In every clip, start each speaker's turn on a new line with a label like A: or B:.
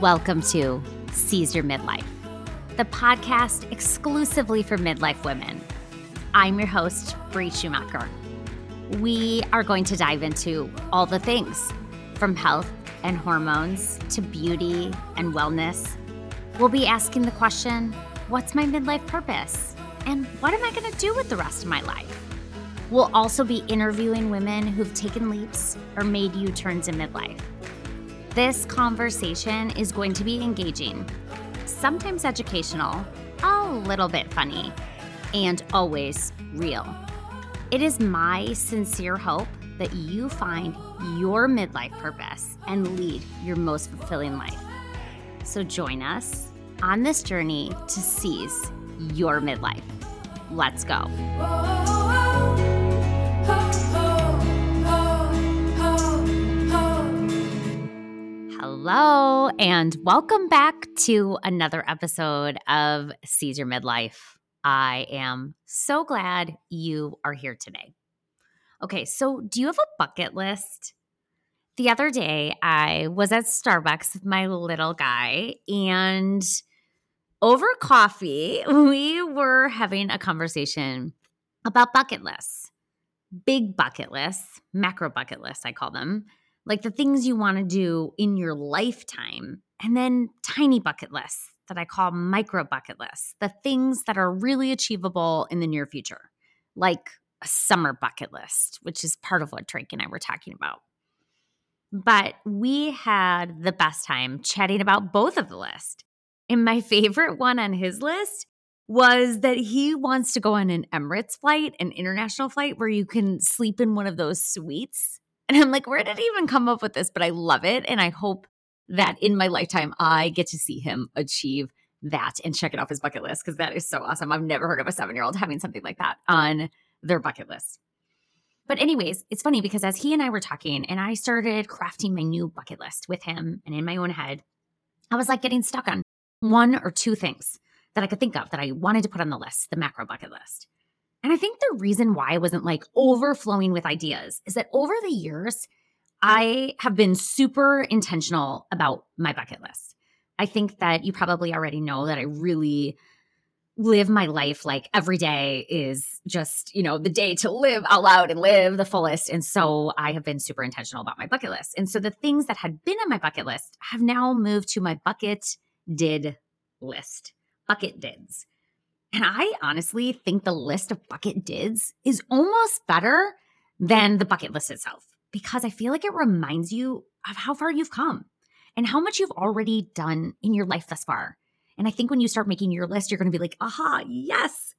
A: Welcome to Seize Your Midlife, the podcast exclusively for midlife women. I'm your host, Bree Schumacher. We are going to dive into all the things from health and hormones to beauty and wellness. We'll be asking the question what's my midlife purpose? And what am I going to do with the rest of my life? We'll also be interviewing women who've taken leaps or made U turns in midlife. This conversation is going to be engaging, sometimes educational, a little bit funny, and always real. It is my sincere hope that you find your midlife purpose and lead your most fulfilling life. So join us on this journey to seize your midlife. Let's go. Hello, and welcome back to another episode of Seize Your Midlife. I am so glad you are here today. Okay, so do you have a bucket list? The other day, I was at Starbucks with my little guy, and over coffee, we were having a conversation about bucket lists big bucket lists, macro bucket lists, I call them, like the things you want to do in your lifetime, and then tiny bucket lists that I call micro bucket lists, the things that are really achievable in the near future, like a summer bucket list, which is part of what Drake and I were talking about. But we had the best time chatting about both of the list. And my favorite one on his list was that he wants to go on an Emirates flight, an international flight where you can sleep in one of those suites. And I'm like, where did he even come up with this? But I love it. And I hope that in my lifetime, I get to see him achieve that and check it off his bucket list because that is so awesome. I've never heard of a seven year old having something like that on their bucket list. But, anyways, it's funny because as he and I were talking and I started crafting my new bucket list with him and in my own head, I was like getting stuck on one or two things that I could think of that I wanted to put on the list, the macro bucket list. And I think the reason why I wasn't like overflowing with ideas is that over the years, I have been super intentional about my bucket list. I think that you probably already know that I really live my life like every day is just, you know, the day to live out loud and live the fullest. And so I have been super intentional about my bucket list. And so the things that had been on my bucket list have now moved to my bucket did list bucket dids. And I honestly think the list of bucket dids is almost better than the bucket list itself because I feel like it reminds you of how far you've come and how much you've already done in your life thus far. And I think when you start making your list, you're going to be like, aha, yes.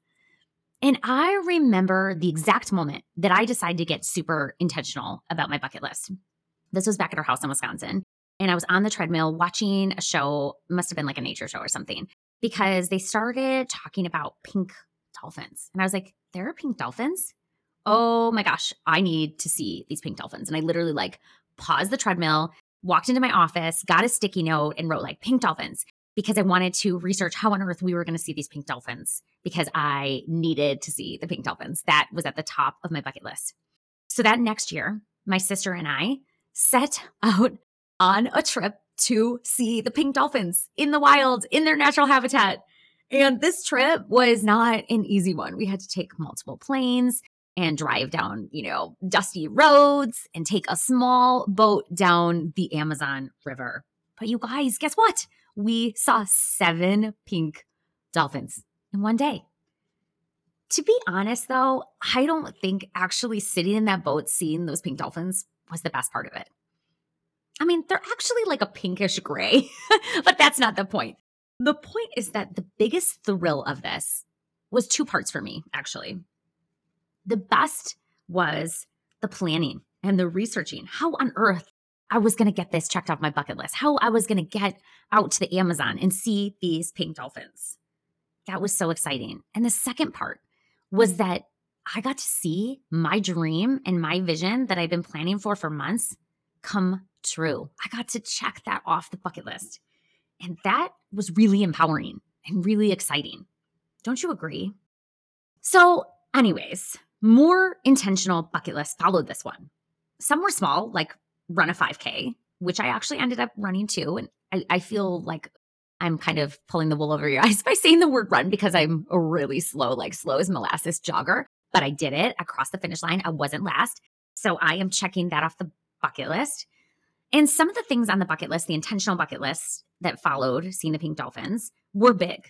A: And I remember the exact moment that I decided to get super intentional about my bucket list. This was back at our house in Wisconsin. And I was on the treadmill watching a show, must have been like a nature show or something because they started talking about pink dolphins. And I was like, there are pink dolphins? Oh my gosh, I need to see these pink dolphins. And I literally like paused the treadmill, walked into my office, got a sticky note, and wrote like pink dolphins because I wanted to research how on earth we were going to see these pink dolphins because I needed to see the pink dolphins. That was at the top of my bucket list. So that next year, my sister and I set out on a trip to see the pink dolphins in the wild in their natural habitat. And this trip was not an easy one. We had to take multiple planes and drive down, you know, dusty roads and take a small boat down the Amazon River. But you guys, guess what? We saw seven pink dolphins in one day. To be honest, though, I don't think actually sitting in that boat seeing those pink dolphins was the best part of it. I mean, they're actually like a pinkish gray, but that's not the point. The point is that the biggest thrill of this was two parts for me, actually. The best was the planning and the researching. How on earth I was going to get this checked off my bucket list, how I was going to get out to the Amazon and see these pink dolphins. That was so exciting. And the second part was that I got to see my dream and my vision that I've been planning for for months come true. I got to check that off the bucket list. And that was really empowering and really exciting. Don't you agree? So, anyways, more intentional bucket lists followed this one. Some were small, like run a 5K, which I actually ended up running too. And I, I feel like I'm kind of pulling the wool over your eyes by saying the word run because I'm a really slow, like slow as molasses jogger, but I did it across the finish line. I wasn't last. So I am checking that off the bucket list. And some of the things on the bucket list, the intentional bucket list that followed seeing the pink dolphins, were big,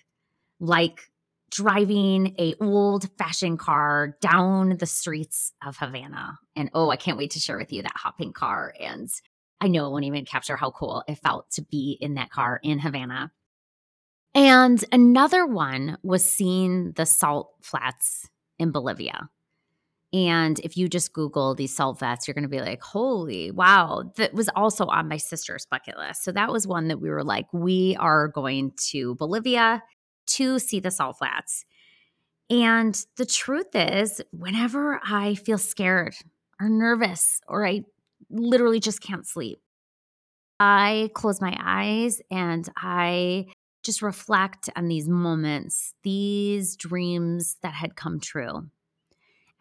A: like driving a old fashioned car down the streets of Havana. And oh, I can't wait to share with you that hot pink car. And I know it won't even capture how cool it felt to be in that car in Havana. And another one was seeing the salt flats in Bolivia. And if you just Google these salt flats, you're going to be like, holy wow. That was also on my sister's bucket list. So that was one that we were like, we are going to Bolivia to see the salt flats. And the truth is, whenever I feel scared or nervous or I literally just can't sleep, I close my eyes and I just reflect on these moments, these dreams that had come true.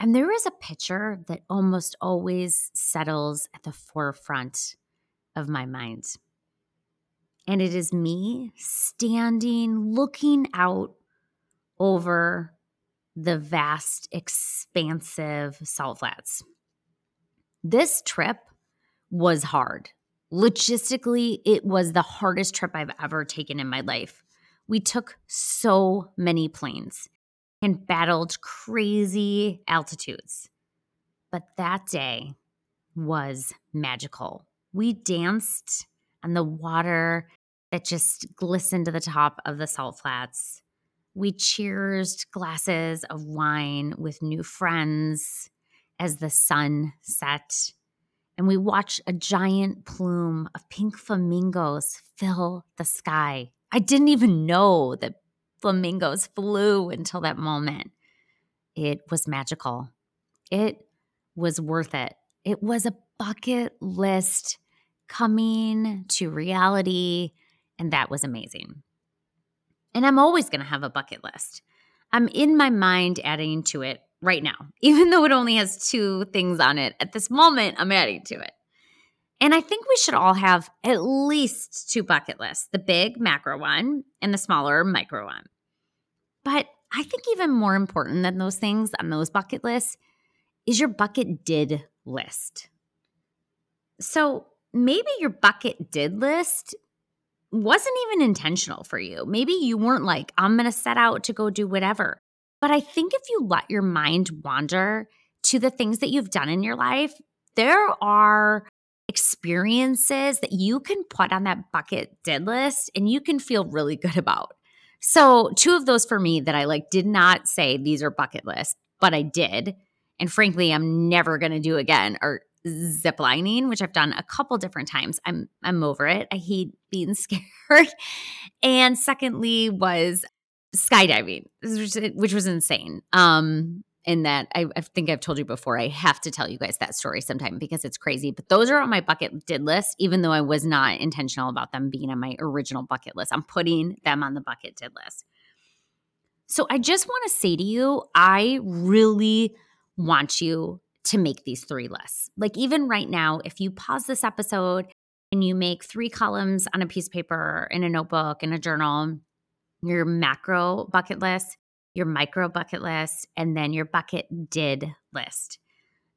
A: And there is a picture that almost always settles at the forefront of my mind. And it is me standing, looking out over the vast, expansive salt flats. This trip was hard. Logistically, it was the hardest trip I've ever taken in my life. We took so many planes and battled crazy altitudes. But that day was magical. We danced on the water that just glistened to the top of the salt flats. We cheersed glasses of wine with new friends as the sun set. And we watched a giant plume of pink flamingos fill the sky. I didn't even know that flamingos flew until that moment. It was magical. It was worth it. It was a bucket list coming to reality and that was amazing. And I'm always going to have a bucket list. I'm in my mind adding to it right now, even though it only has two things on it. At this moment, I'm adding to it. And I think we should all have at least two bucket lists the big macro one and the smaller micro one. But I think even more important than those things on those bucket lists is your bucket did list. So maybe your bucket did list wasn't even intentional for you. Maybe you weren't like, I'm going to set out to go do whatever. But I think if you let your mind wander to the things that you've done in your life, there are experiences that you can put on that bucket did list and you can feel really good about. So, two of those for me that I like did not say these are bucket lists, but I did. And frankly, I'm never going to do again are ziplining, which I've done a couple different times. I'm I'm over it. I hate being scared. and secondly was skydiving, which was insane. Um, in that I, I, think I've told you before, I have to tell you guys that story sometime because it's crazy. But those are on my bucket did list, even though I was not intentional about them being on my original bucket list. I'm putting them on the bucket did list. So I just want to say to you, I really want you to make these three lists. Like, even right now, if you pause this episode and you make three columns on a piece of paper in a notebook in a journal, your macro bucket list, your micro bucket list, and then your bucket did list.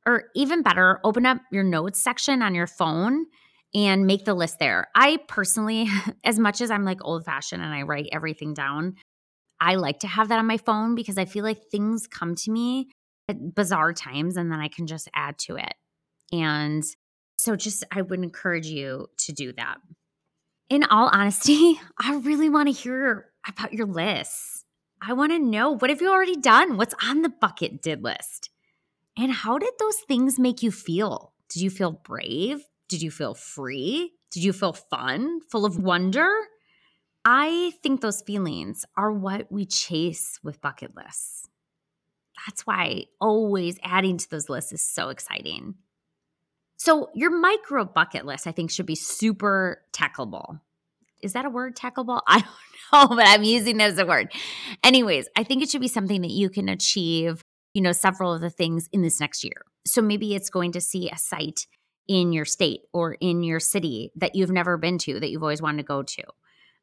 A: Or even better, open up your notes section on your phone and make the list there. I personally, as much as I'm like old fashioned and I write everything down, I like to have that on my phone because I feel like things come to me at bizarre times and then I can just add to it. And so just I would encourage you to do that. In all honesty, I really want to hear about your lists. I want to know what have you already done? What's on the bucket did list? And how did those things make you feel? Did you feel brave? Did you feel free? Did you feel fun, full of wonder? I think those feelings are what we chase with bucket lists that's why always adding to those lists is so exciting. So, your micro bucket list, I think, should be super tackleable. Is that a word, tackleable? I don't but I'm using it as a word. Anyways, I think it should be something that you can achieve, you know, several of the things in this next year. So, maybe it's going to see a site in your state or in your city that you've never been to that you've always wanted to go to.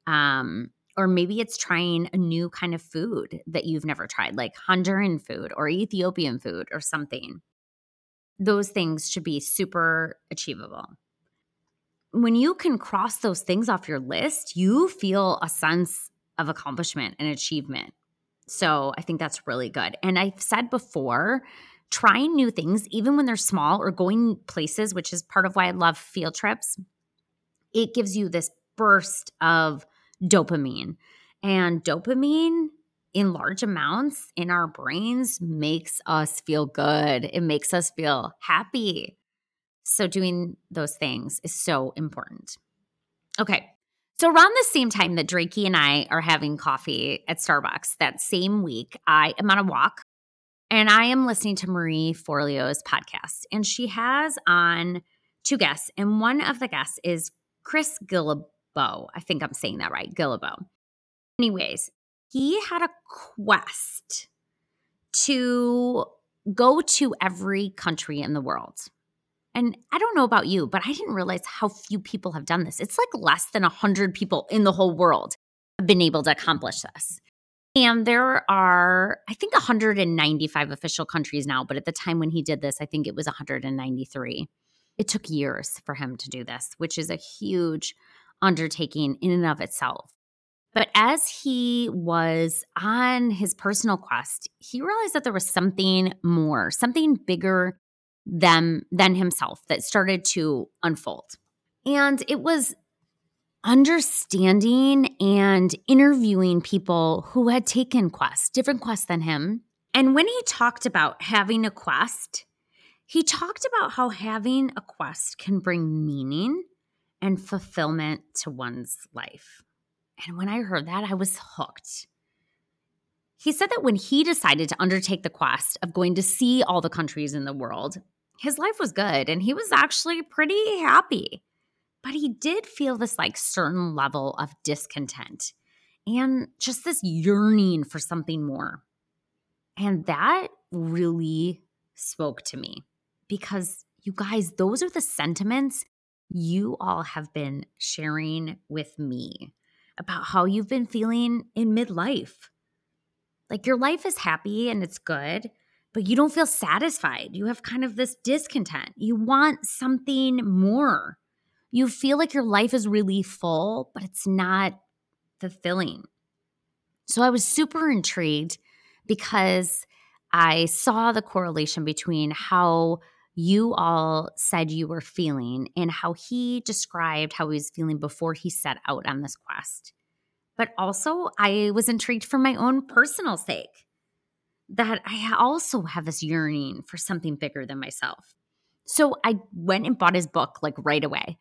A: Um, or maybe it's trying a new kind of food that you've never tried, like Honduran food or Ethiopian food or something. Those things should be super achievable. When you can cross those things off your list, you feel a sense of accomplishment and achievement. So I think that's really good. And I've said before, trying new things, even when they're small or going places, which is part of why I love field trips, it gives you this burst of dopamine. And dopamine in large amounts in our brains makes us feel good. It makes us feel happy. So, doing those things is so important. Okay. So, around the same time that Drakey and I are having coffee at Starbucks, that same week, I am on a walk and I am listening to Marie Forleo's podcast. And she has on two guests. And one of the guests is Chris Guillebeau. I think I'm saying that right. Guillebeau. Anyways, he had a quest to go to every country in the world. And I don't know about you, but I didn't realize how few people have done this. It's like less than 100 people in the whole world have been able to accomplish this. And there are, I think, 195 official countries now, but at the time when he did this, I think it was 193. It took years for him to do this, which is a huge undertaking in and of itself. But as he was on his personal quest, he realized that there was something more, something bigger than, than himself that started to unfold. And it was understanding and interviewing people who had taken quests, different quests than him. And when he talked about having a quest, he talked about how having a quest can bring meaning and fulfillment to one's life. And when I heard that, I was hooked. He said that when he decided to undertake the quest of going to see all the countries in the world, his life was good and he was actually pretty happy. But he did feel this like certain level of discontent and just this yearning for something more. And that really spoke to me because you guys, those are the sentiments you all have been sharing with me about how you've been feeling in midlife. Like your life is happy and it's good, but you don't feel satisfied. You have kind of this discontent. You want something more you feel like your life is really full, but it's not fulfilling. So I was super intrigued because I saw the correlation between how you all said you were feeling and how he described how he was feeling before he set out on this quest. But also, I was intrigued for my own personal sake that I also have this yearning for something bigger than myself. So I went and bought his book like right away.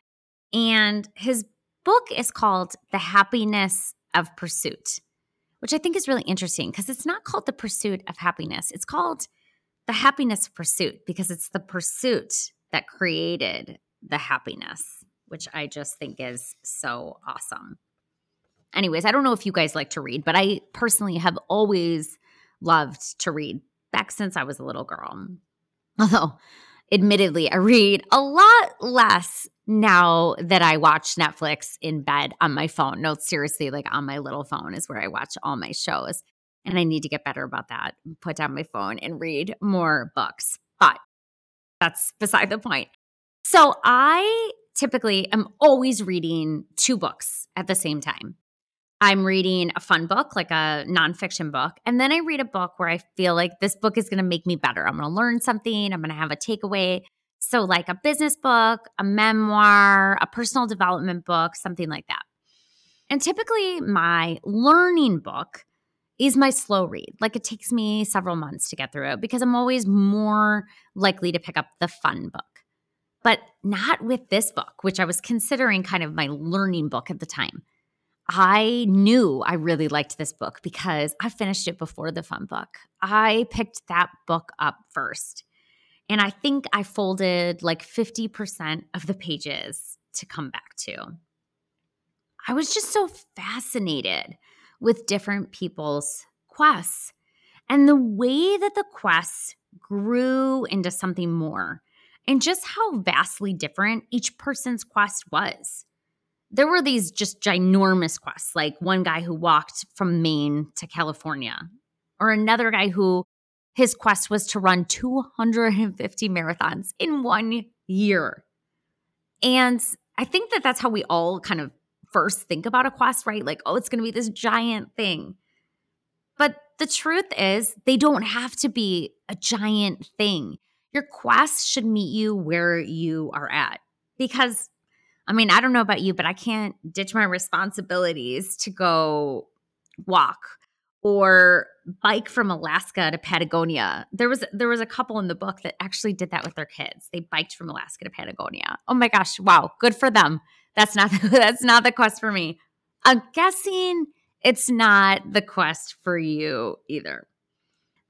A: And his book is called The Happiness of Pursuit, which I think is really interesting because it's not called The Pursuit of Happiness. It's called The Happiness of Pursuit because it's the pursuit that created the happiness, which I just think is so awesome. Anyways, I don't know if you guys like to read, but I personally have always loved to read back since I was a little girl. Although, admittedly, I read a lot less now that I watch Netflix in bed on my phone. No, seriously, like on my little phone is where I watch all my shows. And I need to get better about that. Put down my phone and read more books. But that's beside the point. So I typically am always reading two books at the same time. I'm reading a fun book, like a nonfiction book, and then I read a book where I feel like this book is going to make me better. I'm going to learn something, I'm going to have a takeaway. So, like a business book, a memoir, a personal development book, something like that. And typically, my learning book is my slow read. Like it takes me several months to get through it because I'm always more likely to pick up the fun book. But not with this book, which I was considering kind of my learning book at the time. I knew I really liked this book because I finished it before the fun book. I picked that book up first. And I think I folded like 50% of the pages to come back to. I was just so fascinated with different people's quests and the way that the quests grew into something more and just how vastly different each person's quest was. There were these just ginormous quests, like one guy who walked from Maine to California, or another guy who his quest was to run 250 marathons in one year. And I think that that's how we all kind of first think about a quest, right? Like, oh, it's going to be this giant thing. But the truth is, they don't have to be a giant thing. Your quest should meet you where you are at. Because, I mean, I don't know about you, but I can't ditch my responsibilities to go walk or bike from Alaska to Patagonia. There was there was a couple in the book that actually did that with their kids. They biked from Alaska to Patagonia. Oh my gosh, wow, good for them. That's not that's not the quest for me. I'm guessing it's not the quest for you either.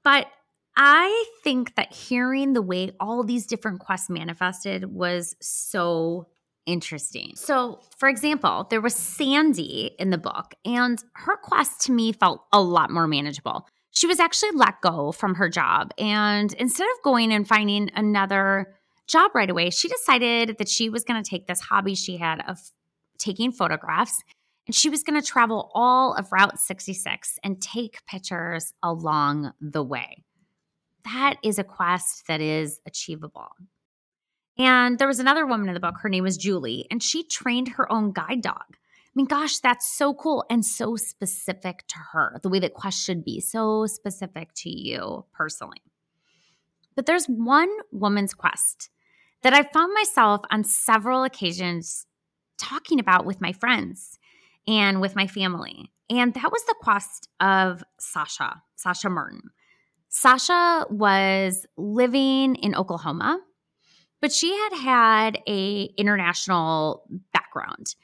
A: But I think that hearing the way all these different quests manifested was so interesting. So, for example, there was Sandy in the book, and her quest to me felt a lot more manageable. She was actually let go from her job, and instead of going and finding another job right away, she decided that she was going to take this hobby she had of taking photographs and she was going to travel all of Route 66 and take pictures along the way. That is a quest that is achievable. And there was another woman in the book, her name was Julie, and she trained her own guide dog. I mean, gosh, that's so cool and so specific to her, the way that quest should be so specific to you personally. But there's one woman's quest that I found myself on several occasions talking about with my friends and with my family. And that was the quest of Sasha, Sasha Martin. Sasha was living in Oklahoma, but she had had a international background.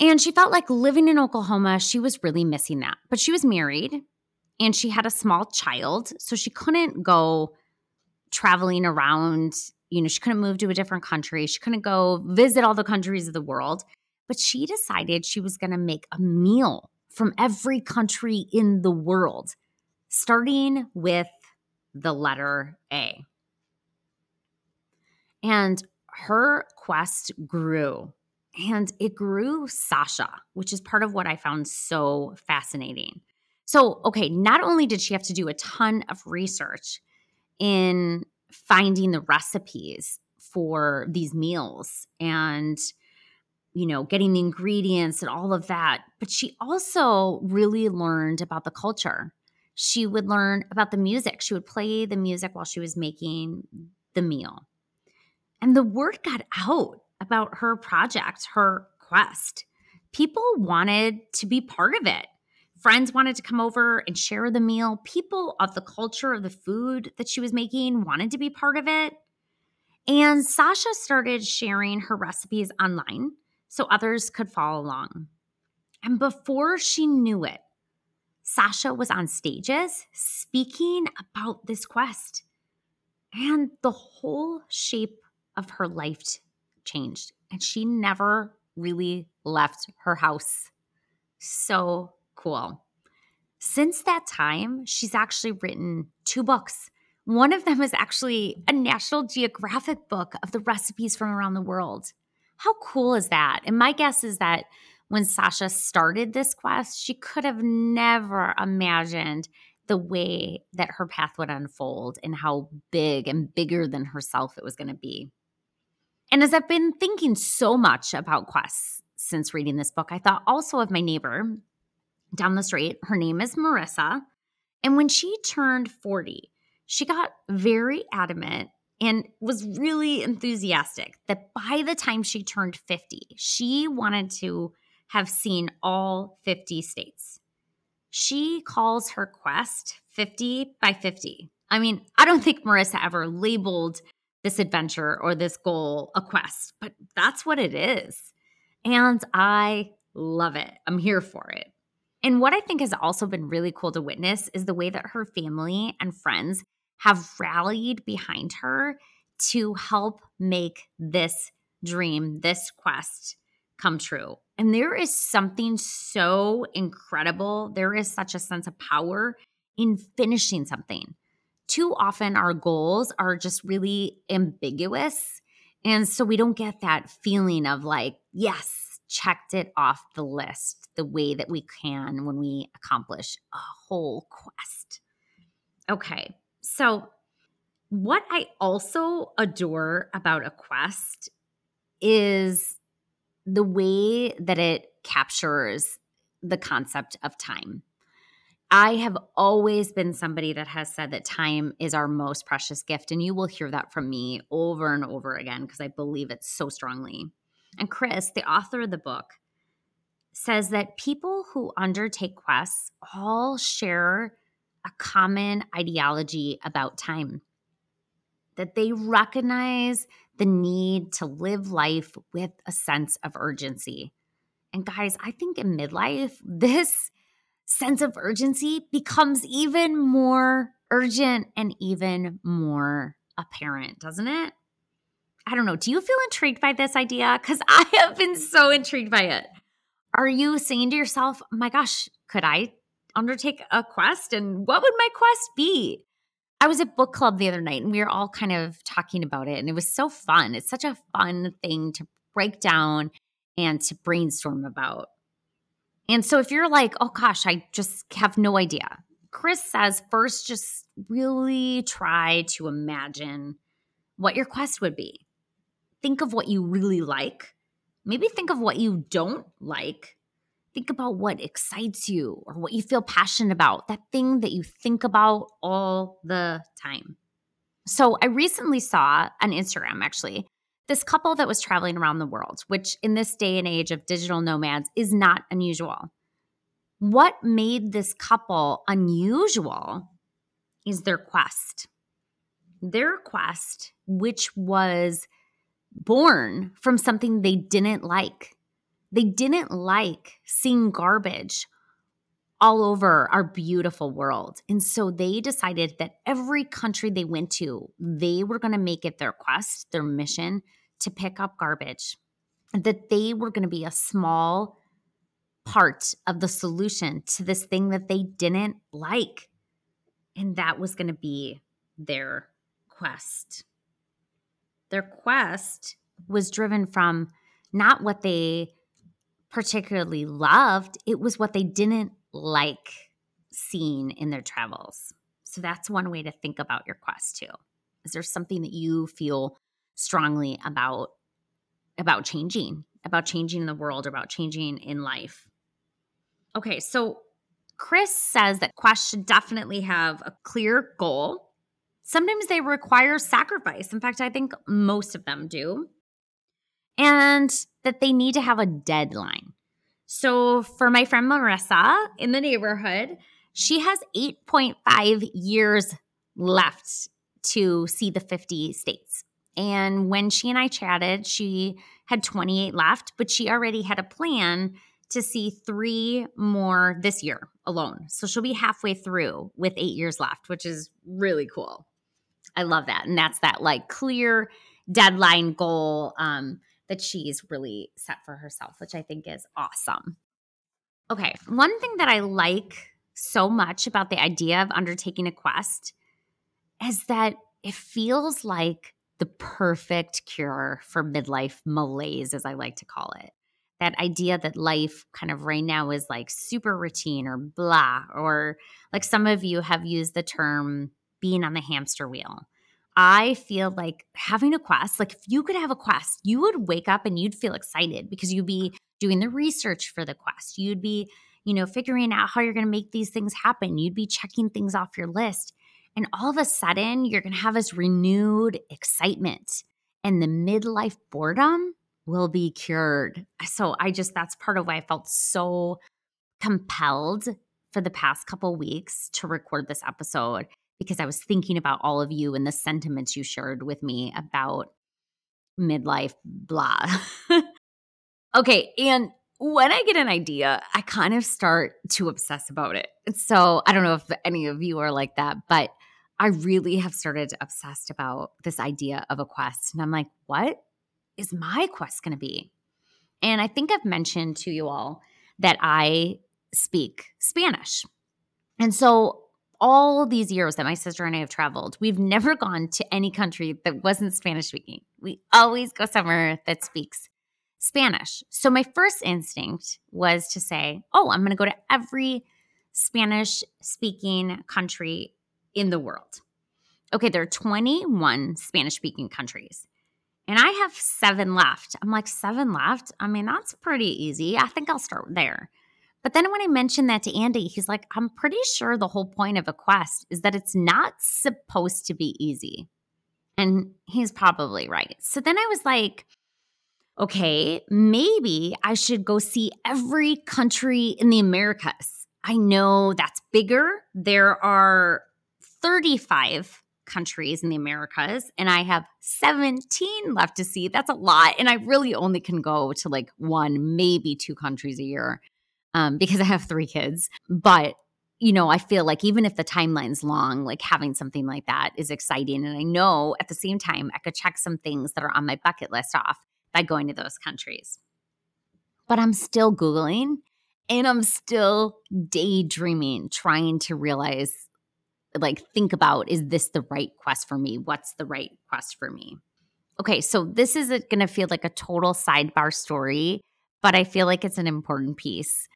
A: And she felt like living in Oklahoma, she was really missing that. But she was married and she had a small child, so she couldn't go traveling around you know, she couldn't move to a different country. She couldn't go visit all the countries of the world. But she decided she was going to make a meal from every country in the world, starting with the letter A. And her quest grew and it grew Sasha, which is part of what I found so fascinating. So, okay, not only did she have to do a ton of research in finding the recipes for these meals and you know getting the ingredients and all of that but she also really learned about the culture. She would learn about the music. She would play the music while she was making the meal and the word got out about her project her quest people wanted to be part of it Friends wanted to come over and share the meal. People of the culture of the food that she was making wanted to be part of it. And Sasha started sharing her recipes online so others could follow along. And before she knew it, Sasha was on stages speaking about this quest. And the whole shape of her life changed. And she never really left her house. So cool. Since that time, she's actually written two books. One of them is actually a National Geographic book of the recipes from around the world. How cool is that? And my guess is that when Sasha started this quest, she could have never imagined the way that her path would unfold and how big and bigger than herself it was going to be. And as I've been thinking so much about quests since reading this book, I thought also of my neighbor, down the street. Her name is Marissa. And when she turned 40, she got very adamant and was really enthusiastic that by the time she turned 50, she wanted to have seen all 50 states. She calls her quest 50 by 50. I mean, I don't think Marissa ever labeled this adventure or this goal a quest, but that's what it is. And I love it. I'm here for it. And what I think has also been really cool to witness is the way that her family and friends have rallied behind her to help make this dream, this quest come true. And there is something so incredible. There is such a sense of power in finishing something, too often our goals are just really ambiguous. And so we don't get that feeling of like, yes, checked it off the list the way that we can when we accomplish a whole quest. Okay, so what I also adore about a quest is the way that it captures the concept of time. I have always been somebody that has said that time is our most precious gift. And you will hear that from me over and over again because I believe it so strongly. And Chris, the author of the book, says that people who undertake quests all share a common ideology about time, that they recognize the need to live life with a sense of urgency. And guys, I think in midlife, this sense of urgency becomes even more urgent and even more apparent, doesn't it? I don't know. Do you feel intrigued by this idea? Because I have been so intrigued by it. Are you saying to yourself, my gosh, could I undertake a quest? And what would my quest be? I was at book club the other night and we were all kind of talking about it, and it was so fun. It's such a fun thing to break down and to brainstorm about. And so if you're like, oh gosh, I just have no idea, Chris says first just really try to imagine what your quest would be. Think of what you really like. Maybe think of what you don't like. Think about what excites you or what you feel passionate about, that thing that you think about all the time. So I recently saw on Instagram actually this couple that was traveling around the world, which in this day and age of digital nomads is not unusual. What made this couple unusual is their quest. Their quest, which was born from something they didn't like. They didn't like seeing garbage all over our beautiful world. And so they decided that every country they went to, they were going to make it their quest, their mission to pick up garbage, that they were going to be a small part of the solution to this thing that they didn't like. And that was going to be their quest. Their quest was driven from not what they particularly loved, it was what they didn't like seen in their travels. So that's one way to think about your quest too. Is there something that you feel strongly about about changing, about changing the world, about changing in life? Okay, so Chris says that quests should definitely have a clear goal. Sometimes they require sacrifice. In fact, I think most of them do and that they need to have a deadline. So for my friend Marissa in the neighborhood, she has 8.5 years left to see the 50 states. And when she and I chatted, she had 28 left, but she already had a plan to see three more this year alone. So she'll be halfway through with eight years left, which is really cool. I love that. And that's that like clear deadline goal. Um, that she's really set for herself, which I think is awesome. Okay, one thing that I like so much about the idea of undertaking a quest is that it feels like the perfect cure for midlife malaise, as I like to call it. That idea that life kind of right now is like super routine or blah, or like some of you have used the term being on the hamster wheel. I feel like having a quest, like if you could have a quest, you would wake up and you'd feel excited because you'd be doing the research for the quest. You'd be, you know, figuring out how you're going to make these things happen. You'd be checking things off your list. And all of a sudden, you're going to have this renewed excitement and the midlife boredom will be cured. So I just, that's part of why I felt so compelled for the past couple weeks to record this episode because I was thinking about all of you and the sentiments you shared with me about midlife blah. okay, and when I get an idea, I kind of start to obsess about it. So I don't know if any of you are like that, but I really have started obsessed about this idea of a quest. And I'm like, what is my quest going to be? And I think I've mentioned to you all that I speak Spanish. And so all these years that my sister and I have traveled, we've never gone to any country that wasn't Spanish speaking. We always go somewhere that speaks Spanish. So my first instinct was to say, oh, I'm going to go to every Spanish speaking country in the world. Okay, there are 21 Spanish speaking countries. And I have seven left. I'm like, seven left? I mean, that's pretty easy. I think I'll start there. But then when I mentioned that to Andy, he's like, I'm pretty sure the whole point of a quest is that it's not supposed to be easy. And he's probably right. So then I was like, okay, maybe I should go see every country in the Americas. I know that's bigger. There are 35 countries in the Americas, and I have 17 left to see. That's a lot. And I really only can go to like one, maybe two countries a year um, because I have three kids. But you know, I feel like even if the timeline's long, like having something like that is exciting. And I know at the same time, I could check some things that are on my bucket list off by going to those countries. But I'm still Googling and I'm still daydreaming, trying to realize, like, think about is this the right quest for me? What's the right quest for me? Okay, so this is going to feel like a total sidebar story, but I feel like it's an important piece.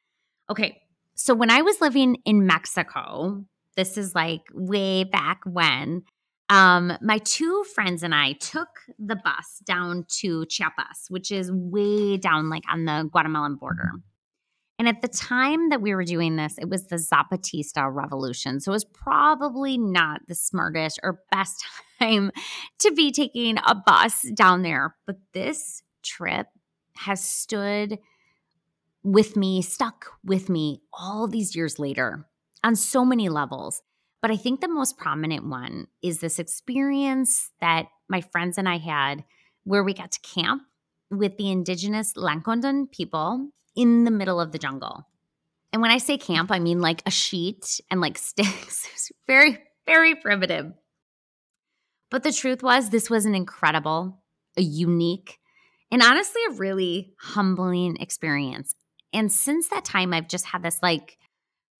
A: Okay, so when I was living in Mexico, this is like way back when, um, my two friends and I took the bus down to Chiapas, which is way down like on the Guatemalan border. And at the time that we were doing this, it was the Zapatista revolution. So it was probably not the smartest or best time to be taking a bus down there. But this trip has stood with me, stuck with me all these years later on so many levels. But I think the most prominent one is this experience that my friends and I had where we got to camp with the indigenous Tla'ancouhtun people in the middle of the jungle. And when I say camp, I mean like a sheet and like sticks. It's very, very primitive. But the truth was, this was an incredible, a unique, and honestly, a really humbling experience. And since that time, I've just had this like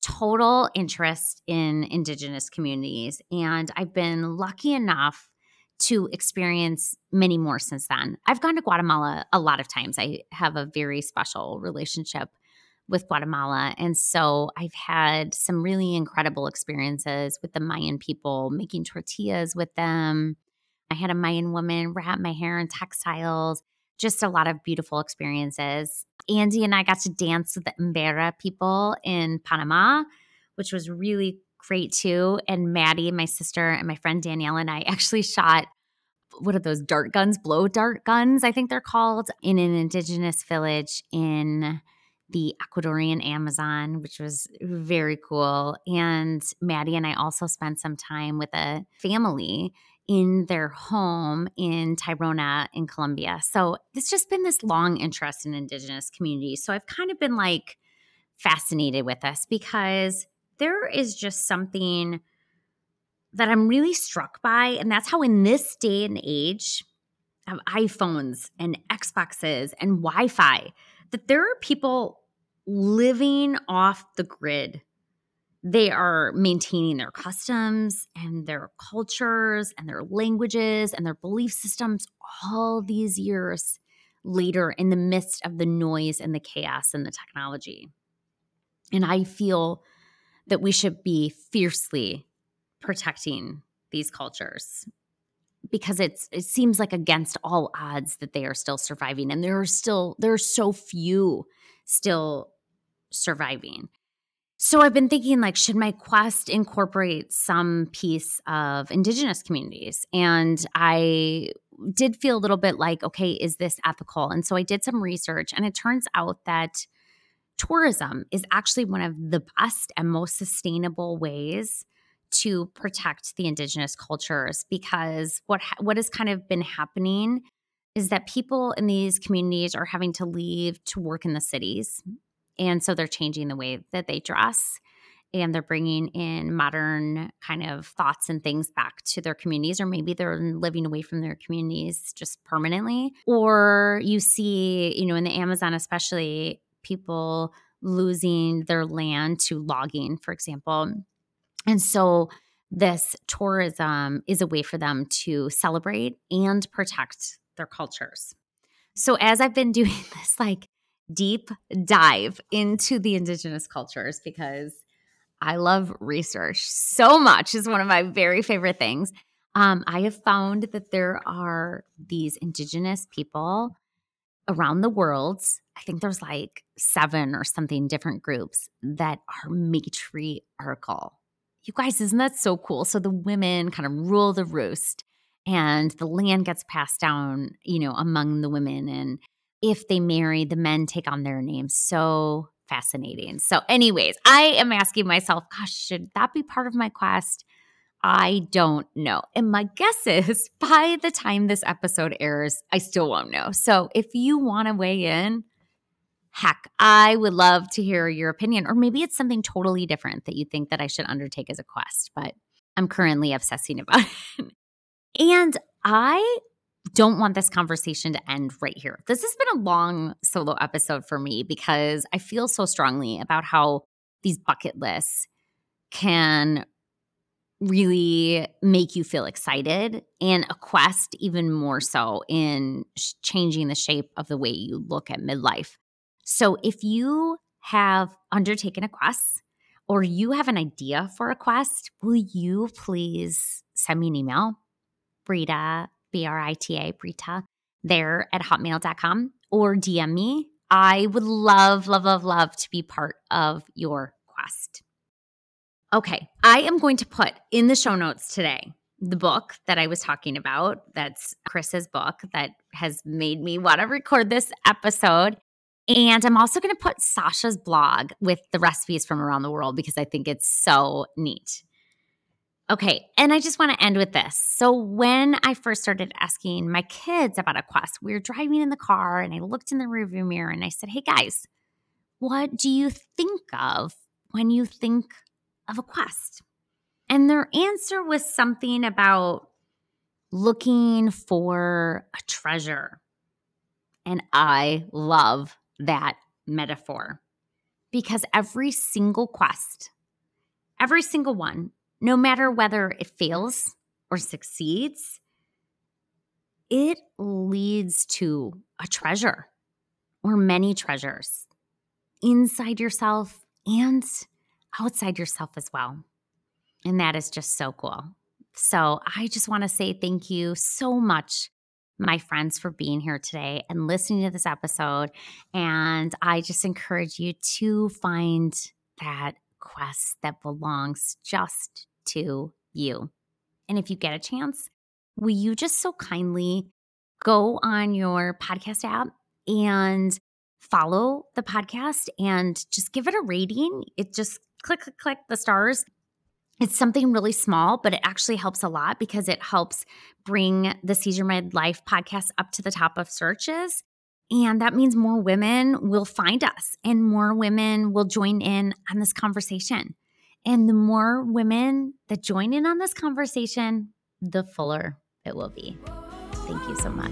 A: total interest in Indigenous communities. And I've been lucky enough to experience many more since then. I've gone to Guatemala a lot of times. I have a very special relationship with Guatemala. And so I've had some really incredible experiences with the Mayan people, making tortillas with them. I had a Mayan woman wrap my hair in textiles, just a lot of beautiful experiences. Andy and I got to dance with the Embera people in Panama, which was really great too. And Maddie, my sister, and my friend Danielle and I actually shot what are those dart guns? Blow dart guns, I think they're called, in an indigenous village in the Ecuadorian Amazon, which was very cool. And Maddie and I also spent some time with a family in their home in Tayrona in Colombia. So it's just been this long interest in Indigenous communities. So I've kind of been like fascinated with this because there is just something that I'm really struck by. And that's how, in this day and age of iPhones and Xboxes and Wi Fi, that there are people living off the grid they are maintaining their customs and their cultures and their languages and their belief systems all these years later in the midst of the noise and the chaos and the technology. And I feel that we should be fiercely protecting these cultures because it's it seems like against all odds that they are still surviving and there are still there are so few still surviving so I've been thinking like should my quest incorporate some piece of indigenous communities? And I did feel a little bit like okay, is this ethical? And so I did some research and it turns out that tourism is actually one of the best and most sustainable ways to protect the indigenous cultures because what ha- what has kind of been happening is that people in these communities are having to leave to work in the cities and so they're changing the way that they dress and they're bringing in modern kind of thoughts and things back to their communities, or maybe they're living away from their communities just permanently. Or you see, you know, in the Amazon, especially, people losing their land to logging, for example. And so this tourism is a way for them to celebrate and protect their cultures. So as I've been doing this like deep dive into the indigenous cultures because I love research so much is one of my very favorite things. Um, I have found that there are these indigenous people around the world. I think there's like seven or something different groups that are matriarchal. You guys, isn't that so cool? So the women kind of rule the roost and the land gets passed down, you know, among the women. And if they marry, the men take on their names. So fascinating. So, anyways, I am asking myself, gosh, should that be part of my quest? I don't know. And my guess is by the time this episode airs, I still won't know. So, if you want to weigh in, heck, I would love to hear your opinion. Or maybe it's something totally different that you think that I should undertake as a quest, but I'm currently obsessing about it. And I don't want this conversation to end right here. This has been a long solo episode for me because I feel so strongly about how these bucket lists can really make you feel excited and a quest even more so in sh- changing the shape of the way you look at midlife. So if you have undertaken a quest or you have an idea for a quest, will you please send me an email? Brita, B R I T A, Brita, there at hotmail.com or DM me. I would love, love, love, love to be part of your quest. Okay, I am going to put in the show notes today the book that I was talking about. That's Chris's book that has made me want to record this episode. And I'm also going to put Sasha's blog with the recipes from around the world because I think it's so neat. Okay, and I just want to end with this. So, when I first started asking my kids about a quest, we were driving in the car and I looked in the rearview mirror and I said, Hey guys, what do you think of when you think of a quest? And their answer was something about looking for a treasure. And I love that metaphor because every single quest, every single one no matter whether it fails or succeeds, it leads to a treasure or many treasures inside yourself and outside yourself as well. And that is just so cool. So I just want to say thank you so much, my friends, for being here today and listening to this episode. And I just encourage you to find that quest that belongs just to you. And if you get a chance, will you just so kindly go on your podcast app and follow the podcast and just give it a rating? It just click, click, click the stars. It's something really small, but it actually helps a lot because it helps bring the Seize Your Midlife podcast up to the top of searches. And that means more women will find us and more women will join in on this conversation. And the more women that join in on this conversation, the fuller it will be. Thank you so much.